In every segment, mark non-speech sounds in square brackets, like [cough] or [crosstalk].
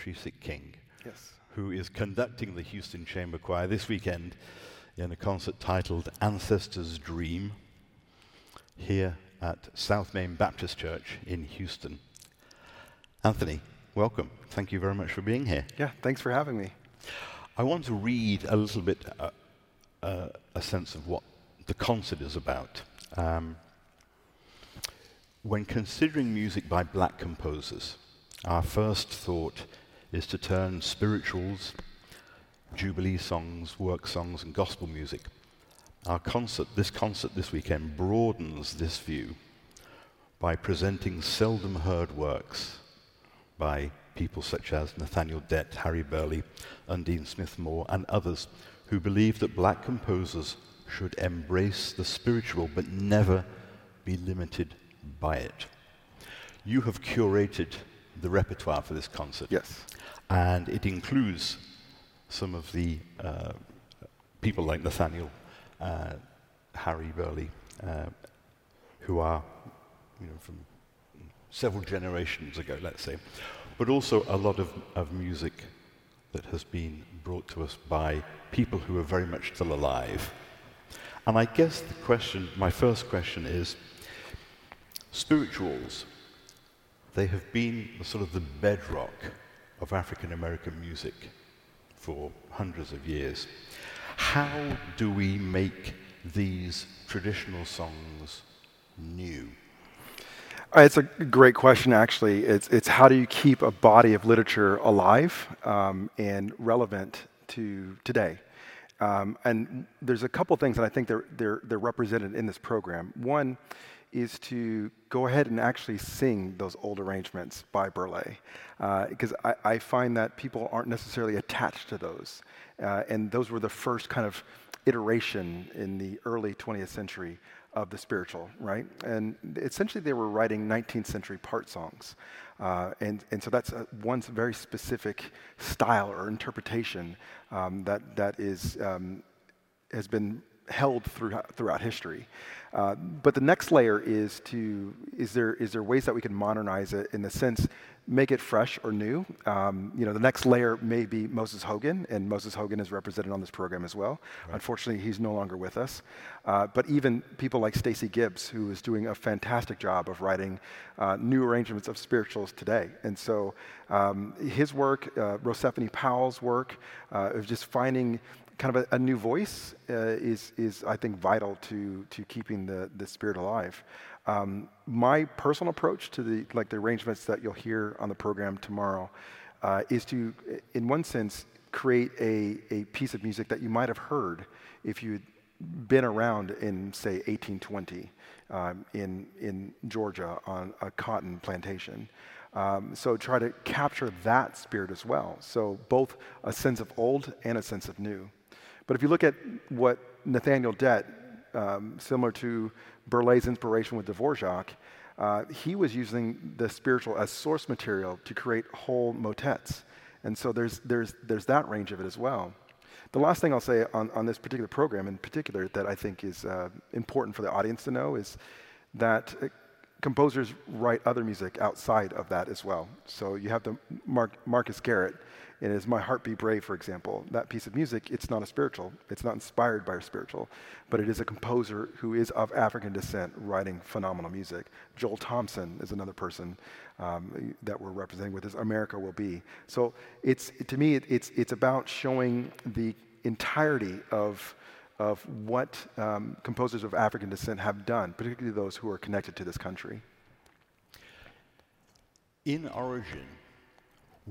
Trecek-King, Yes. who is conducting the Houston Chamber Choir this weekend in a concert titled Ancestors Dream here at South Main Baptist Church in Houston. Anthony, welcome. Thank you very much for being here. Yeah, thanks for having me. I want to read a little bit uh, uh, a sense of what the concert is about. Um, when considering music by black composers, our first thought is to turn spirituals, jubilee songs, work songs, and gospel music. Our concert, this concert this weekend, broadens this view by presenting seldom heard works by people such as Nathaniel Dett, Harry Burleigh, Undine Smith Moore, and others who believe that black composers should embrace the spiritual but never be limited by it. You have curated the repertoire for this concert. Yes. And it includes some of the uh, people like Nathaniel, uh, Harry Burleigh, uh, who are you know, from several generations ago, let's say, but also a lot of, of music that has been brought to us by people who are very much still alive. And I guess the question, my first question is, spirituals, they have been sort of the bedrock of African American music for hundreds of years. How do we make these traditional songs new? Uh, It's a great question, actually. It's, it's how do you keep a body of literature alive um, and relevant to today? Um, and there's a couple things that I think they're, they're, they're represented in this program. One is to go ahead and actually sing those old arrangements by Burleigh, because I, I find that people aren't necessarily attached to those. Uh, and those were the first kind of iteration in the early 20th century of the spiritual, right? And essentially, they were writing 19th century part songs. Uh, and, and so that's a, one very specific style or interpretation um, that, that is, um, has been held throughout, throughout history. Uh, but the next layer is to is there is there ways that we can modernize it in the sense make it fresh or new. Um, you know, the next layer may be Moses Hogan, and Moses Hogan is represented on this program as well. Right. Unfortunately, he's no longer with us. Uh, but even people like Stacey Gibbs, who is doing a fantastic job of writing uh, new arrangements of spirituals today. And so um, his work, uh, Rosephanie Powell's work, uh, of just finding kind of a, a new voice uh, is, is, I think, vital to, to keeping the, the spirit alive. Um, my personal approach to the like the arrangements that you'll hear on the program tomorrow uh, is to, in one sense, create a, a piece of music that you might have heard if you'd been around in, say, 1820 um, in, in Georgia on a cotton plantation. Um, so try to capture that spirit as well. So both a sense of old and a sense of new. But if you look at what Nathaniel Dett, um, similar to Burleigh's inspiration with Dvorak, uh, he was using the spiritual as source material to create whole motets. And so there's, there's, there's that range of it as well. The last thing I'll say on, on this particular program in particular that I think is uh, important for the audience to know is that uh, composers write other music outside of that as well. So you have the Marcus Garrett his My Heart Be Brave, for example. That piece of music, it's not a spiritual. It's not inspired by a spiritual, but it is a composer who is of African descent writing phenomenal music. Joel Thompson is another person um, that we're representing with this America Will Be. So it's, to me, it, it's, it's about showing the entirety of of what um, composers of African descent have done, particularly those who are connected to this country. In origin,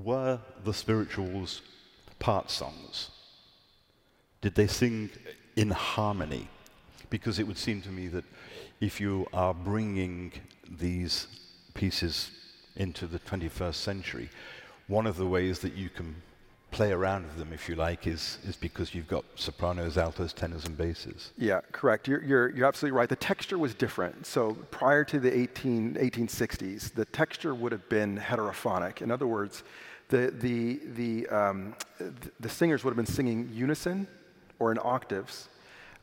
were the spirituals part songs? Did they sing in harmony? Because it would seem to me that if you are bringing these pieces into the 21st century, one of the ways that you can play around with them, if you like, is, is because you've got sopranos, altos, tenors, and basses. Yeah, correct. You're, you're, you're absolutely right. The texture was different. So prior to the 18, 1860s, the texture would have been heterophonic. In other words, the, the, the, um, the singers would have been singing unison or in octaves.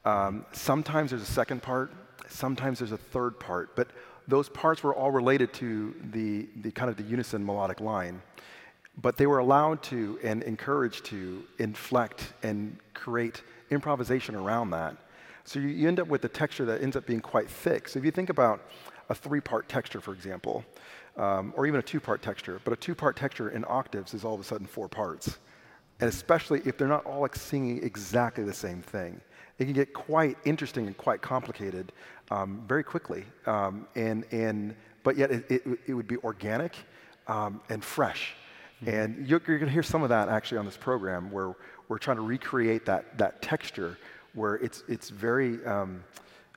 Um, sometimes there's a second part, sometimes there's a third part, but those parts were all related to the, the kind of the unison melodic line. but they were allowed to and encouraged to inflect and create improvisation around that. So you, you end up with a texture that ends up being quite thick. So if you think about a three-part texture, for example, um, or even a two-part texture, but a two-part texture in octaves is all of a sudden four parts. And especially if they're not all like singing exactly the same thing. It can get quite interesting and quite complicated um, very quickly. Um, and, and, but yet it, it, it would be organic um, and fresh. Mm-hmm. And you're, you're going to hear some of that actually on this program where we're trying to recreate that, that texture where it's, it's very, um,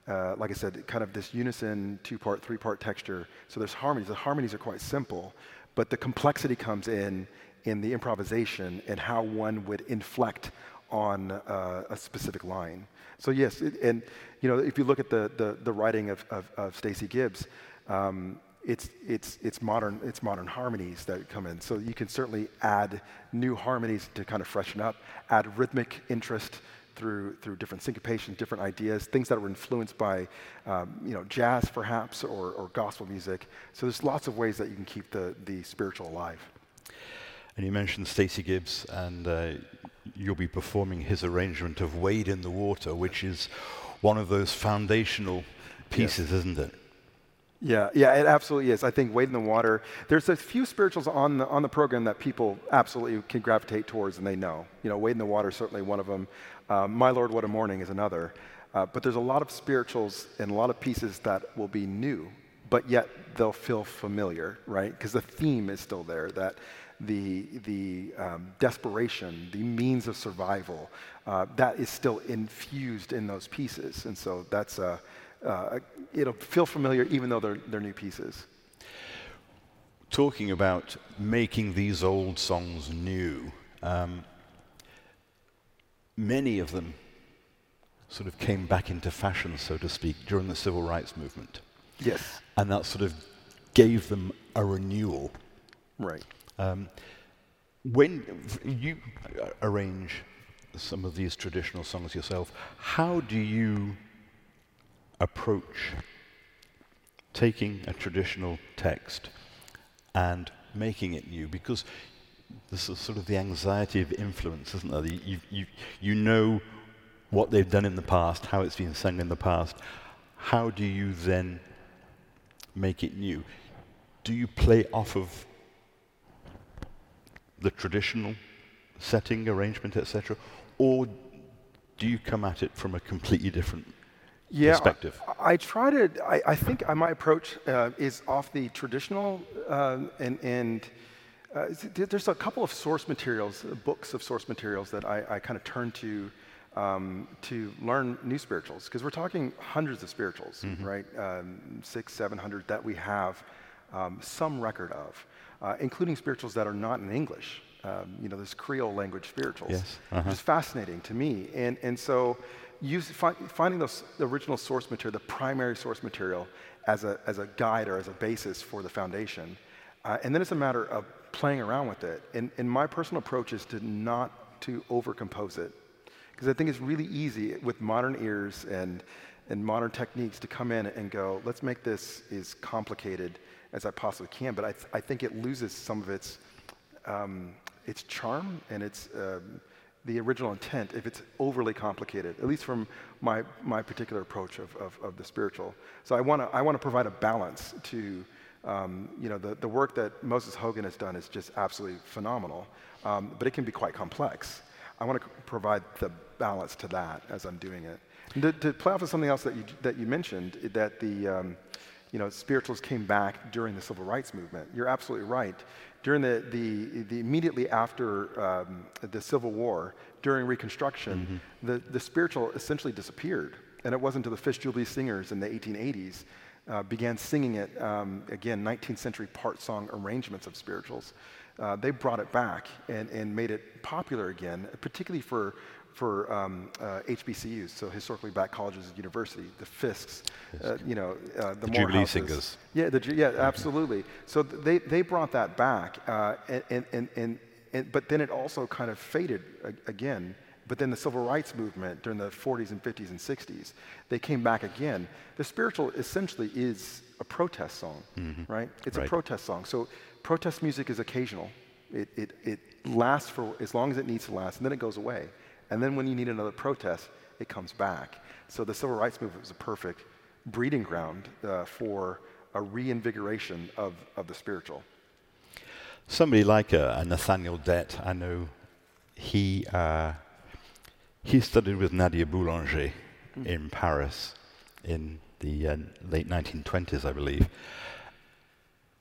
uh, like I said, kind of this unison two part, three part texture. So there's harmonies. The harmonies are quite simple, but the complexity comes in in the improvisation and how one would inflect on uh, a specific line. So yes, it, and you know, if you look at the the, the writing of of, of Stacey Gibbs, um, it's it's it's modern it's modern harmonies that come in. So you can certainly add new harmonies to kind of freshen up, add rhythmic interest through through different syncopation, different ideas, things that were influenced by um, you know jazz perhaps or, or gospel music. So there's lots of ways that you can keep the the spiritual alive. And you mentioned Stacey Gibbs, and uh, you'll be performing his arrangement of Wade in the Water, which is one of those foundational pieces, yes. isn't it? Yeah, yeah, it absolutely is. I think Wade in the Water, there's a few spirituals on the, on the program that people absolutely can gravitate towards and they know. You know, Wade in the Water is certainly one of them. Um, My Lord, What a Morning is another. Uh, but there's a lot of spirituals and a lot of pieces that will be new, but yet they'll feel familiar, right? Because the theme is still there that the, the um, desperation, the means of survival, uh, that is still infused in those pieces. And so that's, uh, uh, it'll feel familiar even though they're, they're new pieces. Talking about making these old songs new, um, many of them sort of came back into fashion, so to speak, during the civil rights movement. Yes. And that sort of gave them a renewal. Right. Um, when you arrange some of these traditional songs yourself, how do you approach taking a traditional text and making it new? Because this is sort of the anxiety of influence, isn't there? You, you, you know what they've done in the past, how it's been sung in the past. How do you then make it new? Do you play off of the traditional setting, arrangement, etc., or do you come at it from a completely different yeah, perspective? I, I try to. I, I think my approach uh, is off the traditional, uh, and, and uh, there's a couple of source materials, uh, books of source materials that I, I kind of turn to um, to learn new spirituals because we're talking hundreds of spirituals, mm-hmm. right? Um, six, seven hundred that we have um, some record of uh, including spirituals that are not in English. Um, you know, this Creole language spirituals, yes. uh-huh. which is fascinating to me. And, and so use, fi- finding those, the original source material, the primary source material, as a, as a guide or as a basis for the foundation. Uh, and then it's a matter of playing around with it. And, and my personal approach is to not to overcompose it. Because I think it's really easy with modern ears and, and modern techniques to come in and go, let's make this as complicated as I possibly can. But I, th- I think it loses some of its, um, its charm and its, um, the original intent if it's overly complicated, at least from my, my particular approach of, of, of the spiritual. So I want to I wanna provide a balance to, um, you know, the, the work that Moses Hogan has done is just absolutely phenomenal, um, but it can be quite complex. I want to provide the balance to that as I'm doing it. And to, to play off of something else that you, that you mentioned, that the, um, you know, spirituals came back during the civil rights movement. You're absolutely right. During the, the, the immediately after um, the Civil War, during Reconstruction, mm-hmm. the, the spiritual essentially disappeared. And it wasn't until the Fisk Jubilee Singers in the 1880s uh, began singing it, um, again, 19th century part song arrangements of spirituals. Uh, they brought it back and, and made it popular again, particularly for for um, uh, HBCUs, so historically black colleges and universities, the Fisks, uh, you know, uh, the, the Jubilee Singers. Yeah, the, yeah, [laughs] absolutely. So they, they brought that back, uh, and, and, and, and, but then it also kind of faded again. But then the civil rights movement during the 40s and 50s and 60s, they came back again. The spiritual essentially is a protest song, mm-hmm. right? It's right. a protest song. So protest music is occasional It, it, it lasts for as long as it needs to last, and then it goes away. And then when you need another protest, it comes back. So the civil rights movement was a perfect breeding ground uh, for a reinvigoration of, of the spiritual. Somebody like a, a Nathaniel Dett, I know he, uh, he studied with Nadia Boulanger mm. in Paris in the uh, late 1920s, I believe.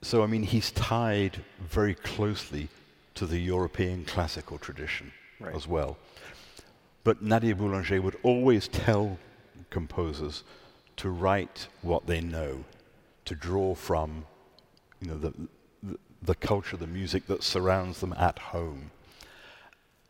So, I mean, he's tied very closely to the European classical tradition right. as well. But Nadia Boulanger would always tell composers to write what they know, to draw from you know, the, the, the culture, the music that surrounds them at home.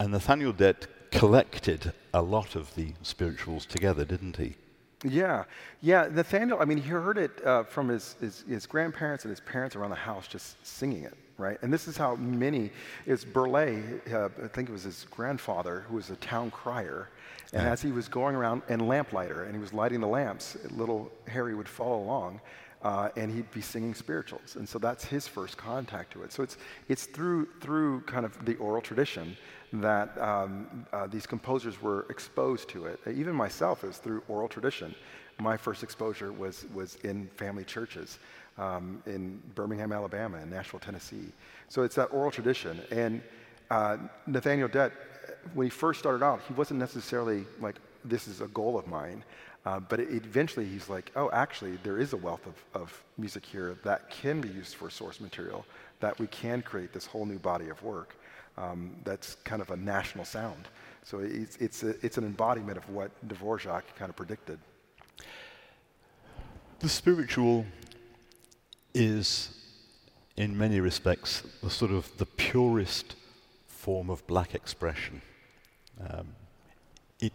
And Nathaniel Dett collected a lot of the spirituals together, didn't he? Yeah, yeah. Nathaniel, I mean, he heard it uh, from his, his, his, grandparents and his parents around the house just singing it, right? And this is how many, is Burleigh, uh, I think it was his grandfather, who was a town crier. And yeah. as he was going around, and lamplighter, and he was lighting the lamps, little Harry would follow along. Uh, and he'd be singing spirituals, and so that's his first contact to it. So it's it's through through kind of the oral tradition that um, uh, these composers were exposed to it. Even myself, it was through oral tradition. My first exposure was, was in family churches um, in Birmingham, Alabama, and Nashville, Tennessee. So it's that oral tradition. And uh, Nathaniel Dett, when he first started out, he wasn't necessarily like, this is a goal of mine. Uh, but it, eventually he's like, oh, actually, there is a wealth of, of music here that can be used for source material, that we can create this whole new body of work um, that's kind of a national sound. So it's, it's, a, it's an embodiment of what Dvorak kind of predicted. The spiritual is, in many respects, the sort of the purest form of black expression. Um, it,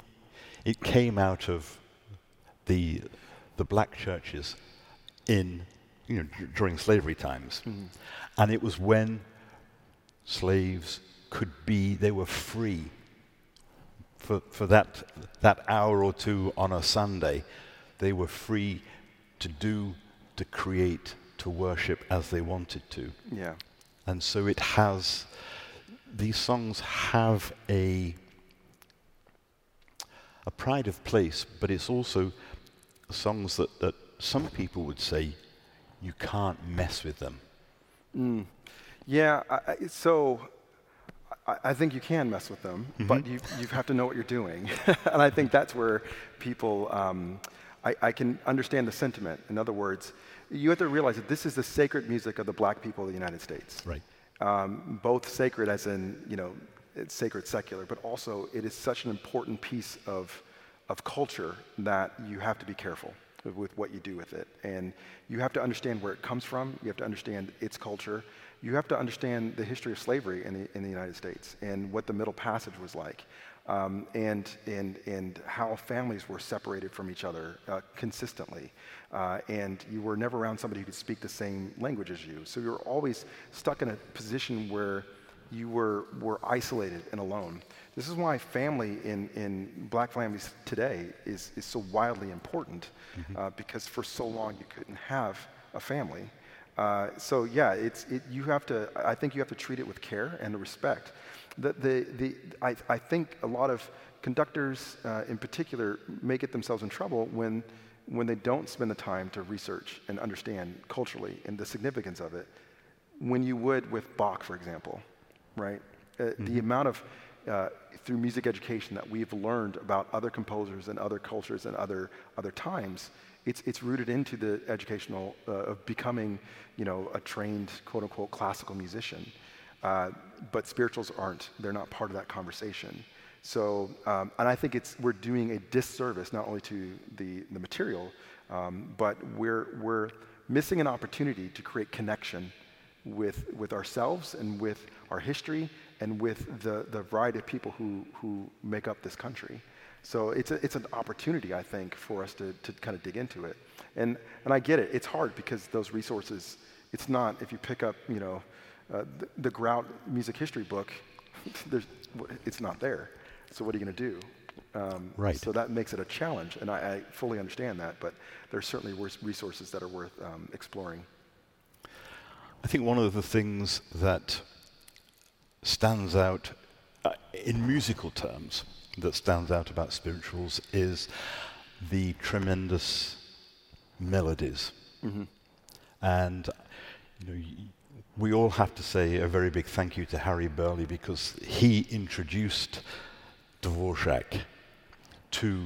it came out of the, the black churches in, you know, d- during slavery times. Mm. And it was when slaves could be, they were free for, for that, that hour or two on a Sunday. They were free to do, to create, to worship as they wanted to. Yeah. And so it has, these songs have a, a pride of place, but it's also songs that, that some people would say you can't mess with them. Mm. Yeah, I, so I, I think you can mess with them, mm-hmm. but you, you have to know what you're doing. [laughs] and I think that's where people, um, I, I can understand the sentiment. In other words, you have to realize that this is the sacred music of the black people of the United States. Right. Um, both sacred as in, you know, it's sacred secular, but also it is such an important piece of, of culture that you have to be careful with what you do with it. And you have to understand where it comes from, you have to understand its culture, you have to understand the history of slavery in the, in the United States and what the Middle Passage was like, um, and, and, and how families were separated from each other uh, consistently. Uh, and you were never around somebody who could speak the same language as you. So you were always stuck in a position where you were, were isolated and alone. This is why family in, in black families today is, is so wildly important, mm-hmm. uh, because for so long you couldn't have a family. Uh, so yeah, it's, it, you have to, I think you have to treat it with care and respect. The, the, the, I, I think a lot of conductors uh, in particular may get themselves in trouble when, when they don't spend the time to research and understand culturally and the significance of it, when you would with Bach, for example, right? Uh, mm-hmm. The amount of, uh, through music education that we've learned about other composers and other cultures and other, other times it's, it's rooted into the educational uh, of becoming, you know, a trained quote unquote classical musician. Uh, but spirituals aren't. They're not part of that conversation. So, um, and I think it's, we're doing a disservice not only to the, the material, um, but we're, we're missing an opportunity to create connection with, with ourselves and with our history and with the, the variety of people who, who make up this country. So it's, a, it's an opportunity, I think, for us to, to kind of dig into it. And, and I get it. It's hard because those resources, it's not, if you pick up, you know, uh, the, the Grout music history book, [laughs] it's not there. So what are you going to do? Um, right. So that makes it a challenge, and I, I, fully understand that, but there's certainly resources that are worth um, exploring. I think one of the things that stands out uh, in musical terms that stands out about spirituals is the tremendous melodies. Mm-hmm. And you know, we all have to say a very big thank you to Harry Burleigh because he introduced Dvorak to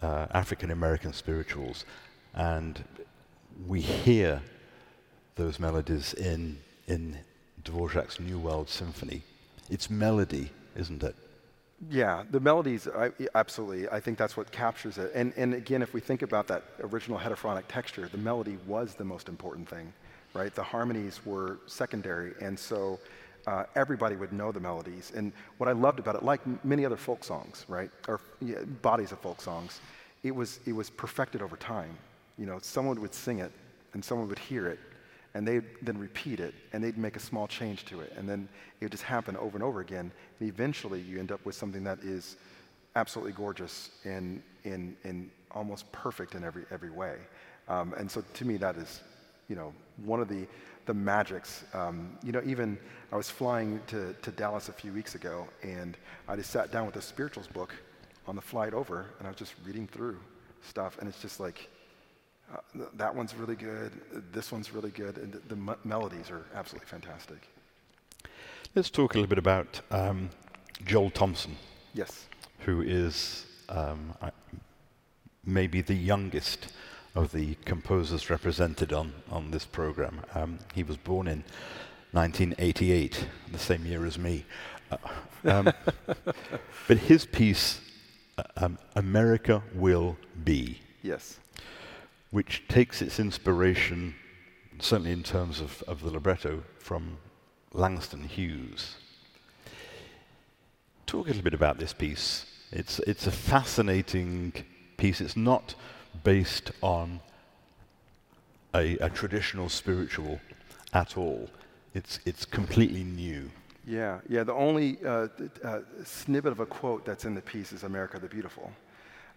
uh, African American spirituals, and we hear those melodies in in Dvorak's New World Symphony. It's melody, isn't it? Yeah, the melodies, I, absolutely. I think that's what captures it. And, and again, if we think about that original heterophonic texture, the melody was the most important thing, right? The harmonies were secondary. And so uh, everybody would know the melodies. And what I loved about it, like many other folk songs, right, or yeah, bodies of folk songs, it was, it was perfected over time. You know, someone would sing it and someone would hear it and they'd then repeat it and they'd make a small change to it. And then it would just happen over and over again. And eventually you end up with something that is absolutely gorgeous and, and, and almost perfect in every, every way. Um, and so to me that is you know one of the, the magics. Um, you know even i was flying to, to dallas a few weeks ago and i just sat down with a spirituals book on the flight over and i was just reading through stuff and it's just like uh, th- that one's really good. This one's really good. And the, the m- melodies are absolutely fantastic. Let's talk a little bit about um, Joel Thompson. Yes. Who is um, maybe the youngest of the composers represented on, on this program. Um, he was born in 1988, the same year as me. Uh, um, [laughs] but his piece, uh, um, America Will Be. Yes which takes its inspiration, certainly in terms of, of the libretto, from Langston Hughes. Talk a little bit about this piece. It's, it's a fascinating piece. It's not based on a, a traditional spiritual at all. It's, it's completely new. Yeah, yeah. The only uh, uh, snippet of a quote that's in the piece is America the Beautiful.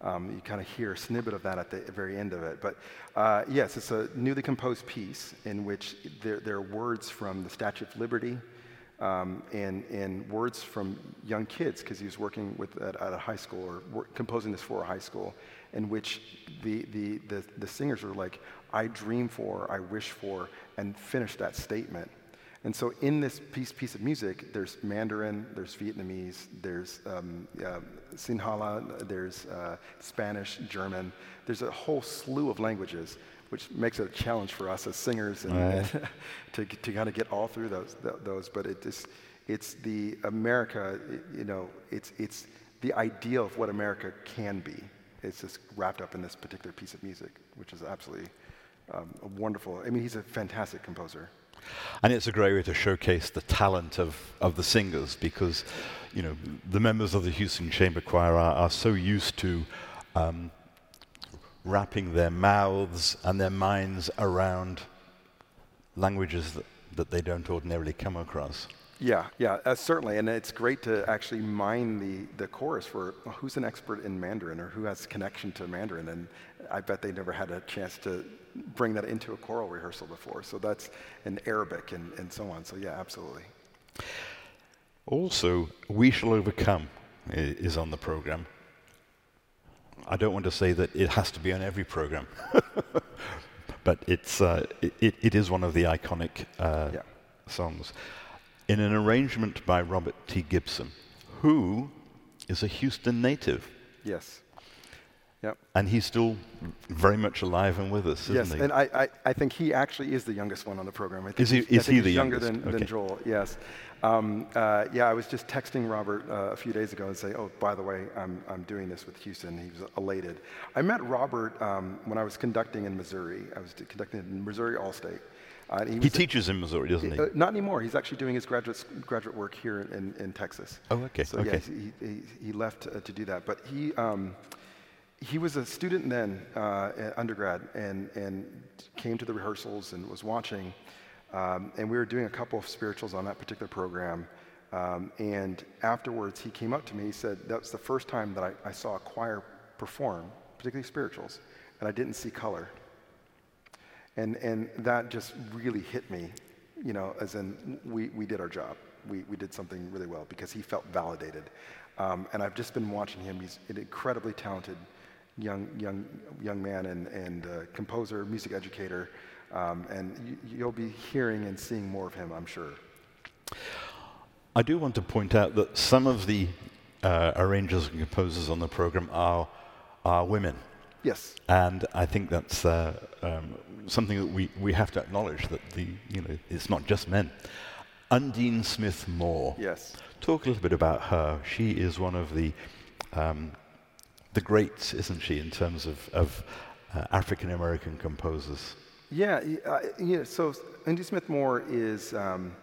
Um, you kind of hear a snippet of that at the very end of it. But uh, yes, it's a newly composed piece in which there, there are words from the Statue of Liberty um, and, and words from young kids, because he was working with, at, at a high school or composing this for a high school, in which the, the, the, the singers were like, I dream for, I wish for, and finish that statement. And so in this piece, piece of music, there's Mandarin, there's Vietnamese, there's um, uh, Sinhala, there's uh, Spanish, German. There's a whole slew of languages, which makes it a challenge for us as singers and, right. [laughs] to, to kind of get all through those. those. But it just, it's the America, you know, it's, it's the ideal of what America can be. It's just wrapped up in this particular piece of music, which is absolutely um, wonderful. I mean, he's a fantastic composer. And it's a great way to showcase the talent of, of the singers because, you know, the members of the Houston Chamber Choir are, are so used to um, wrapping their mouths and their minds around languages that, that they don't ordinarily come across. Yeah, yeah, uh, certainly. And it's great to actually mine the, the chorus for who's an expert in Mandarin or who has connection to Mandarin. And I bet they never had a chance to bring that into a choral rehearsal before. So that's in Arabic and, and so on. So, yeah, absolutely. Also, We Shall Overcome is on the program. I don't want to say that it has to be on every program, [laughs] but it's, uh, it, it is one of the iconic uh, yeah. songs. In an arrangement by Robert T. Gibson, who is a Houston native. Yes. Yep. And he's still very much alive and with us, isn't yes, he? Yes, and I, I, I, think he actually is the youngest one on the program. I think is he, is he the younger youngest? Than, okay. than Joel, yes. Um, uh, yeah, I was just texting Robert uh, a few days ago and say, oh, by the way, I'm, I'm doing this with Houston. He was elated. I met Robert um, when I was conducting in Missouri. I was conducting in Missouri All-State. Uh, he, he teaches in Missouri, doesn't he? Uh, not anymore. He's actually doing his graduate graduate work here in, in Texas. Oh, okay. So okay. yeah, he, he, he left uh, to do that. But he um, he was a student then, uh, undergrad, and, and came to the rehearsals and was watching. Um, and we were doing a couple of spirituals on that particular program. Um, and afterwards, he came up to me. He said, That was the first time that I, I saw a choir perform, particularly spirituals, and I didn't see color. And, and that just really hit me you know, as in we, we did our job. We, we did something really well because he felt validated. Um, and I've just been watching him. He's an incredibly talented young, young, young man and, and uh, composer, music educator. Um, and you, you'll be hearing and seeing more of him, I'm sure. I do want to point out that some of the uh, arrangers and composers on the program are, are women. Yes. And I think that's uh, um, something that we, we have to acknowledge that the, you know, it's not just men. Undine Smith Moore. Yes. Talk a little bit about her. She is one of the, um, the greats, isn't she, in terms of, of uh, African American composers? Yeah, uh, yeah, so Undine Smith Moore is, um,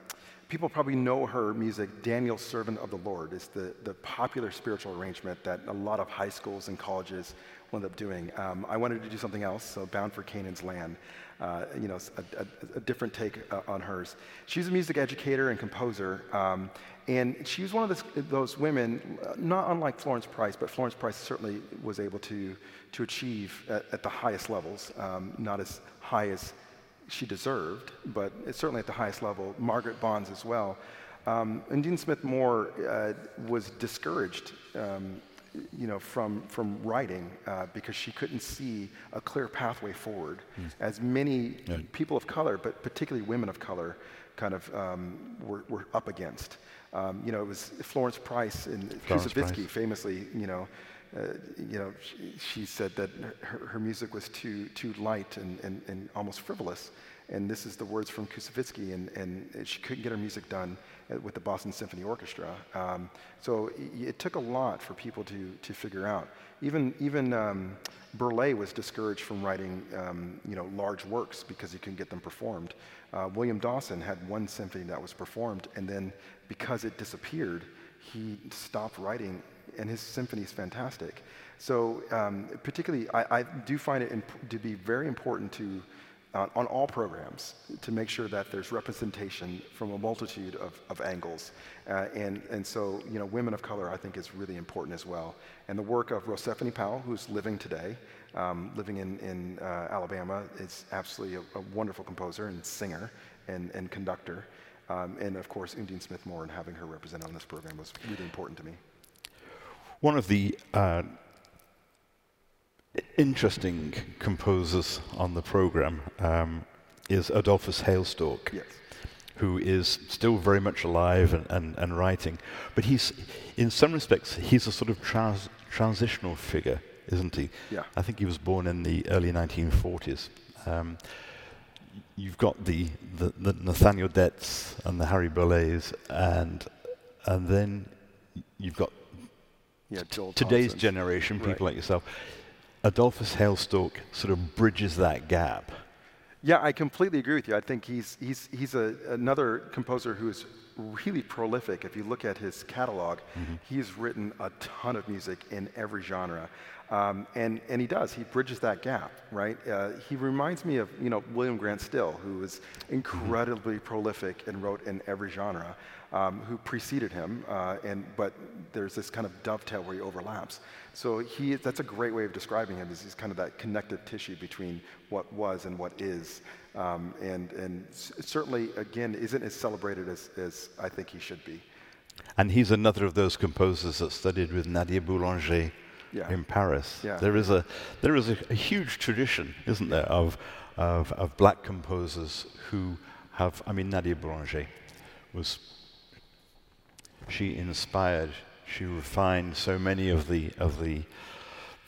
people probably know her music, Daniel, Servant of the Lord, is the, the popular spiritual arrangement that a lot of high schools and colleges end up doing. Um, I wanted to do something else, so Bound for Canaan's Land, uh, you know, a, a, a different take uh, on hers. She's a music educator and composer, um, and she was one of this, those women, uh, not unlike Florence Price, but Florence Price certainly was able to, to achieve at, at the highest levels, um, not as high as she deserved, but certainly at the highest level. Margaret Bonds as well. Um, Undine Smith Moore uh, was discouraged um, you know, from, from writing uh, because she couldn't see a clear pathway forward, mm. as many yeah. people of color, but particularly women of color, kind of um, were, were up against. Um, you know, it was Florence Price and Koussevitzky famously, you know, uh, you know, she, she, said that her, her, music was too, too light and, and, and almost frivolous. And this is the words from Koussevitzky, and, and she couldn't get her music done with the Boston Symphony Orchestra. Um, so it, it, took a lot for people to, to figure out. Even, even um, Burleigh was discouraged from writing um, you know, large works because he couldn't get them performed. Uh, William Dawson had one symphony that was performed, and then because it disappeared, he stopped writing, and his symphony is fantastic. So, um, particularly, I, I, do find it imp- to be very important to uh, on all programs to make sure that there's representation from a multitude of, of angles. Uh, and, and so, you know, women of color, I think, is really important as well. And the work of Rosephanie Powell, who's living today, um, living in, in uh, Alabama, is absolutely a, a, wonderful composer and singer and, and conductor. Um, and of course, Undine Smith Moore and having her represented on this program was really important to me. One of the uh, interesting composers on the program um, is Adolphus Hailstork, yes. who is still very much alive and, and, and, writing. But he's, in some respects, he's a sort of trans- transitional figure, isn't he? Yeah. I think he was born in the early 1940s. Um, you've got the, the, the, Nathaniel Detts and the Harry Burleighs, and, and then you've got yeah, today's generation, people right. like yourself. Adolphus Hailstork sort of bridges that gap. Yeah, I completely agree with you. I think he's, he's, he's a, another composer who is really prolific. If you look at his catalog, mm-hmm. he's written a ton of music in every genre. Um, and, and he does, he bridges that gap, right? Uh, he reminds me of, you know, William Grant Still, who was mm-hmm. incredibly mm-hmm. prolific and wrote in every genre um, who preceded him, uh, and, but there's this kind of dovetail where he overlaps. So he, that's a great way of describing him, is he's kind of that connective tissue between what was and what is. Um, and, and certainly, again, isn't as celebrated as, as I think he should be. And he's another of those composers that studied with Nadia Boulanger yeah. in Paris. Yeah. There is a there is a, a, huge tradition, isn't there, of, of of black composers who have. I mean, Nadia Boulanger was she inspired, she refined so many of the, of the,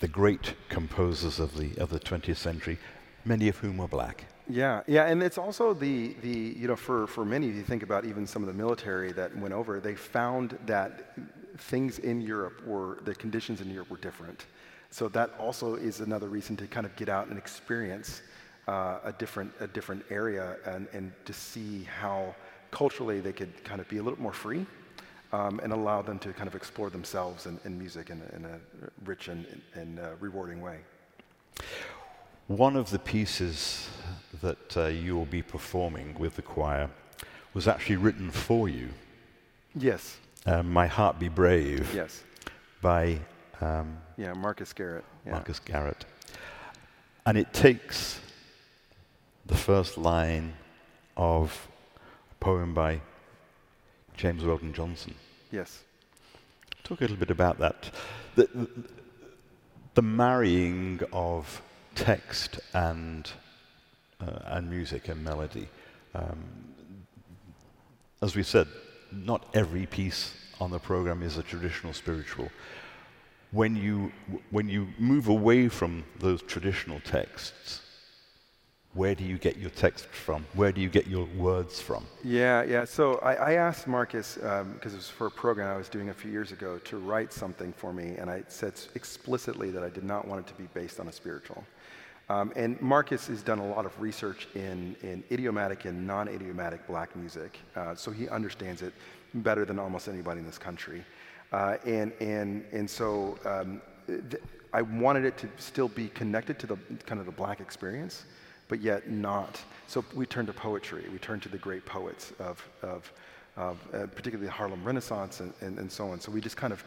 the great composers of the, of the 20th century, many of whom were black. Yeah, yeah, and it's also the, the you know, for, for many, if you think about even some of the military that went over, they found that things in Europe were, the conditions in Europe were different. So that also is another reason to kind of get out and experience uh, a, different, a different area and, and to see how culturally they could kind of be a little more free um, and allow them to kind of explore themselves in, in music in a, in a, rich and, and uh, rewarding way. One of the pieces that uh, you will be performing with the choir was actually written for you. Yes. Um, My Heart Be Brave. Yes. By. Um, yeah, Marcus Garrett. Yeah. Marcus Garrett. And it takes the first line of a poem by James Weldon Johnson. Yes. Talk a little bit about that. The, the, marrying of text and, uh, and music and melody. Um, as we said, not every piece on the program is a traditional spiritual. When you, when you move away from those traditional texts, where do you get your text from? Where do you get your words from? Yeah, yeah. So I, I asked Marcus, because um, it was for a program I was doing a few years ago, to write something for me, and I said explicitly that I did not want it to be based on a spiritual. Um, and Marcus has done a lot of research in, in idiomatic and non idiomatic black music, uh, so he understands it better than almost anybody in this country. Uh, and, and, and so um, th- I wanted it to still be connected to the kind of the black experience but yet not. So we turn to poetry. We turn to the great poets of, of, of uh, particularly the Harlem Renaissance and, and, and, so on. So we just kind of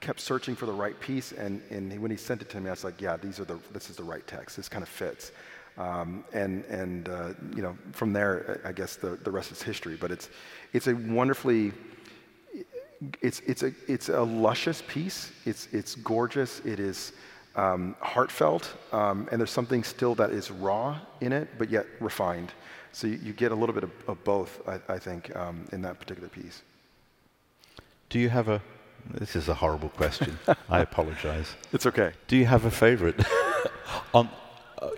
kept searching for the right piece. And, and when he sent it to me, I was like, yeah, these are the, this is the right text. This kind of fits. Um, and and uh, you know, from there, I guess the, the rest is history. But it's, it's a wonderfully, it's, it's, a, it's a luscious piece. It's, it's gorgeous. It is um, heartfelt, um, and there's something still that is raw in it, but yet refined. So you, you get a little bit of, of both, I, I think, um, in that particular piece. Do you have a? This is a horrible question. [laughs] I apologize. It's okay. Do you have a favorite? On, [laughs] uh,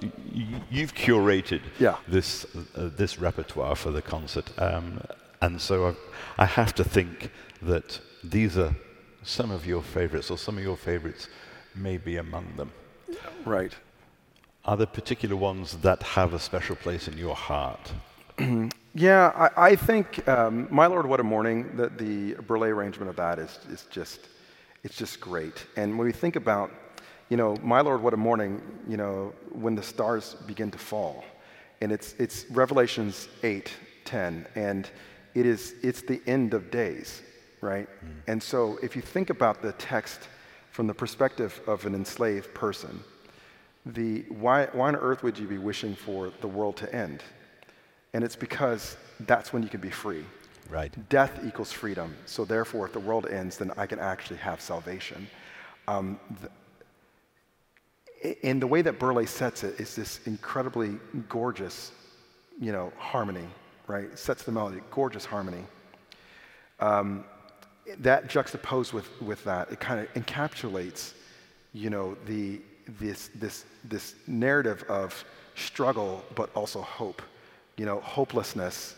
you've curated yeah. this uh, this repertoire for the concert, um, and so I've, I have to think that these are some of your favorites, or some of your favorites may be among them. Right. Are there particular ones that have a special place in your heart? [clears throat] yeah, I, I think um, "My Lord, What a Morning." The, the Burleigh arrangement of that is, is just, it's just great. And when we think about, you know, "My Lord, What a Morning," you know, when the stars begin to fall, and it's it's Revelations eight ten, and it is it's the end of days, right? Mm. And so if you think about the text from the perspective of an enslaved person, the, why, why on earth would you be wishing for the world to end? And it's because that's when you can be free. Right. Death equals freedom. So therefore, if the world ends, then I can actually have salvation. Um, the, and the way that Burleigh sets it is this incredibly gorgeous, you know, harmony, right? sets the melody, gorgeous harmony. Um, that juxtaposed with, with that, it kind of encapsulates, you know, the, this, this, this narrative of struggle, but also hope, you know, hopelessness,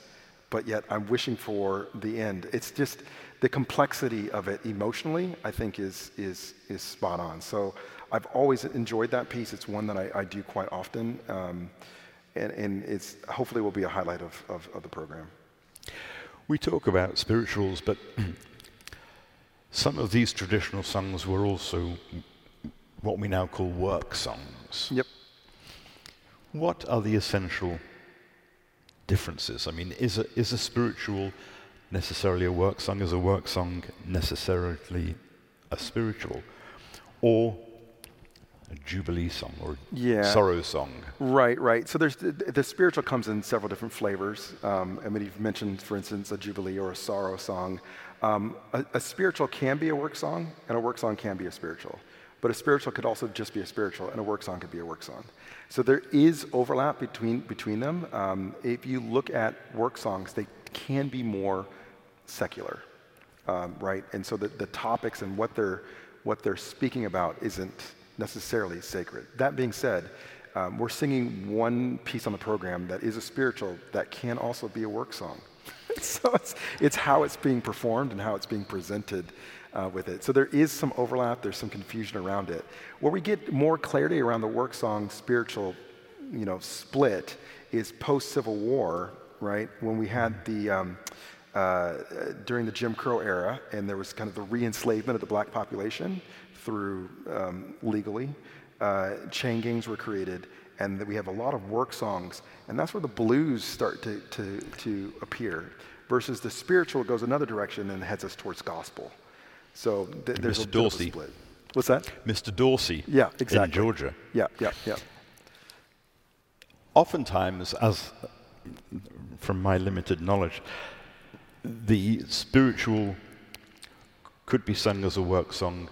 but yet I'm wishing for the end. It's just the complexity of it emotionally, I think, is, is, is spot on. So I've always enjoyed that piece. It's one that I, I do quite often. Um, and, and it's hopefully will be a highlight of, of, of the program. We talk about spirituals, but Some of these traditional songs were also what we now call work songs. Yep. What are the essential differences? I mean, is a, is a spiritual necessarily a work song? Is a work song necessarily a spiritual? Or a jubilee song or yeah. sorrow song. Right, right. So there's the, the spiritual comes in several different flavors. Um, I mean, you've mentioned, for instance, a jubilee or a sorrow song. Um, a, a, spiritual can be a work song, and a work song can be a spiritual. But a spiritual could also just be a spiritual, and a work song could be a work song. So there is overlap between, between them. Um, if you look at work songs, they can be more secular, um, right? And so the, the topics and what they're, what they're speaking about isn't necessarily sacred. That being said, um, we're singing one piece on the program that is a spiritual that can also be a work song. [laughs] so it's, it's how it's being performed and how it's being presented uh, with it. So there is some overlap, there's some confusion around it. Where we get more clarity around the work song spiritual you know, split is post Civil War, right? When we had the, um, uh, during the Jim Crow era, and there was kind of the re enslavement of the black population through um, legally, uh, chain gangs were created and we have a lot of work songs, and that's where the blues start to, to, to appear, versus the spiritual goes another direction and heads us towards gospel. So th- there's Mr. a Dorsey. split. What's that? Mr. Dorsey. Yeah, exactly. In Georgia. Yeah, yeah, yeah. Oftentimes, as from my limited knowledge, the spiritual could be sung as a work song,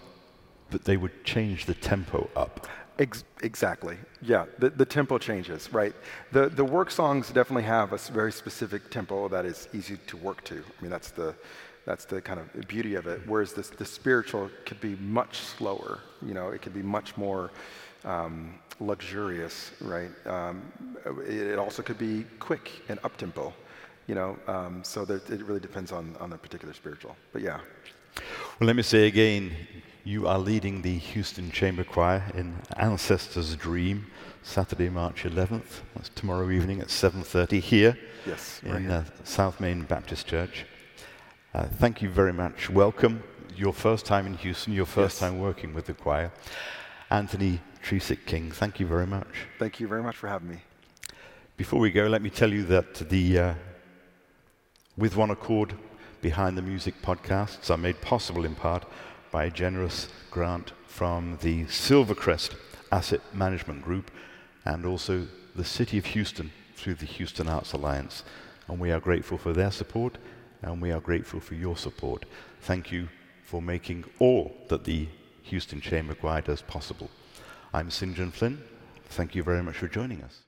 but they would change the tempo up. Ex- exactly. Yeah, the, the tempo changes, right? The, the work songs definitely have a very specific tempo that is easy to work to. I mean, that's the, that's the kind of beauty of it. Whereas this, the spiritual could be much slower. You know, it could be much more um, luxurious, right? Um, it, it, also could be quick and up tempo. You know, um, so that it really depends on on the particular spiritual. But yeah. Well, let me say again, you are leading the Houston Chamber Choir in Ancestor's Dream, Saturday, March 11th. That's tomorrow evening at 7:30 here yes, in uh, South Main Baptist Church. Uh, thank you very much. Welcome. Your first time in Houston, your first yes. time working with the choir. Anthony Trecek-King, thank you very much. Thank you very much for having me. Before we go, let me tell you that the uh, With One Accord Behind the Music podcasts are made possible in part by a generous grant from the Silvercrest Asset Management Group and also the City of Houston through the Houston Arts Alliance. And we are grateful for their support and we are grateful for your support. Thank you for making all that the Houston Chamber Choir does possible. I'm St. John Flynn. Thank you very much for joining us.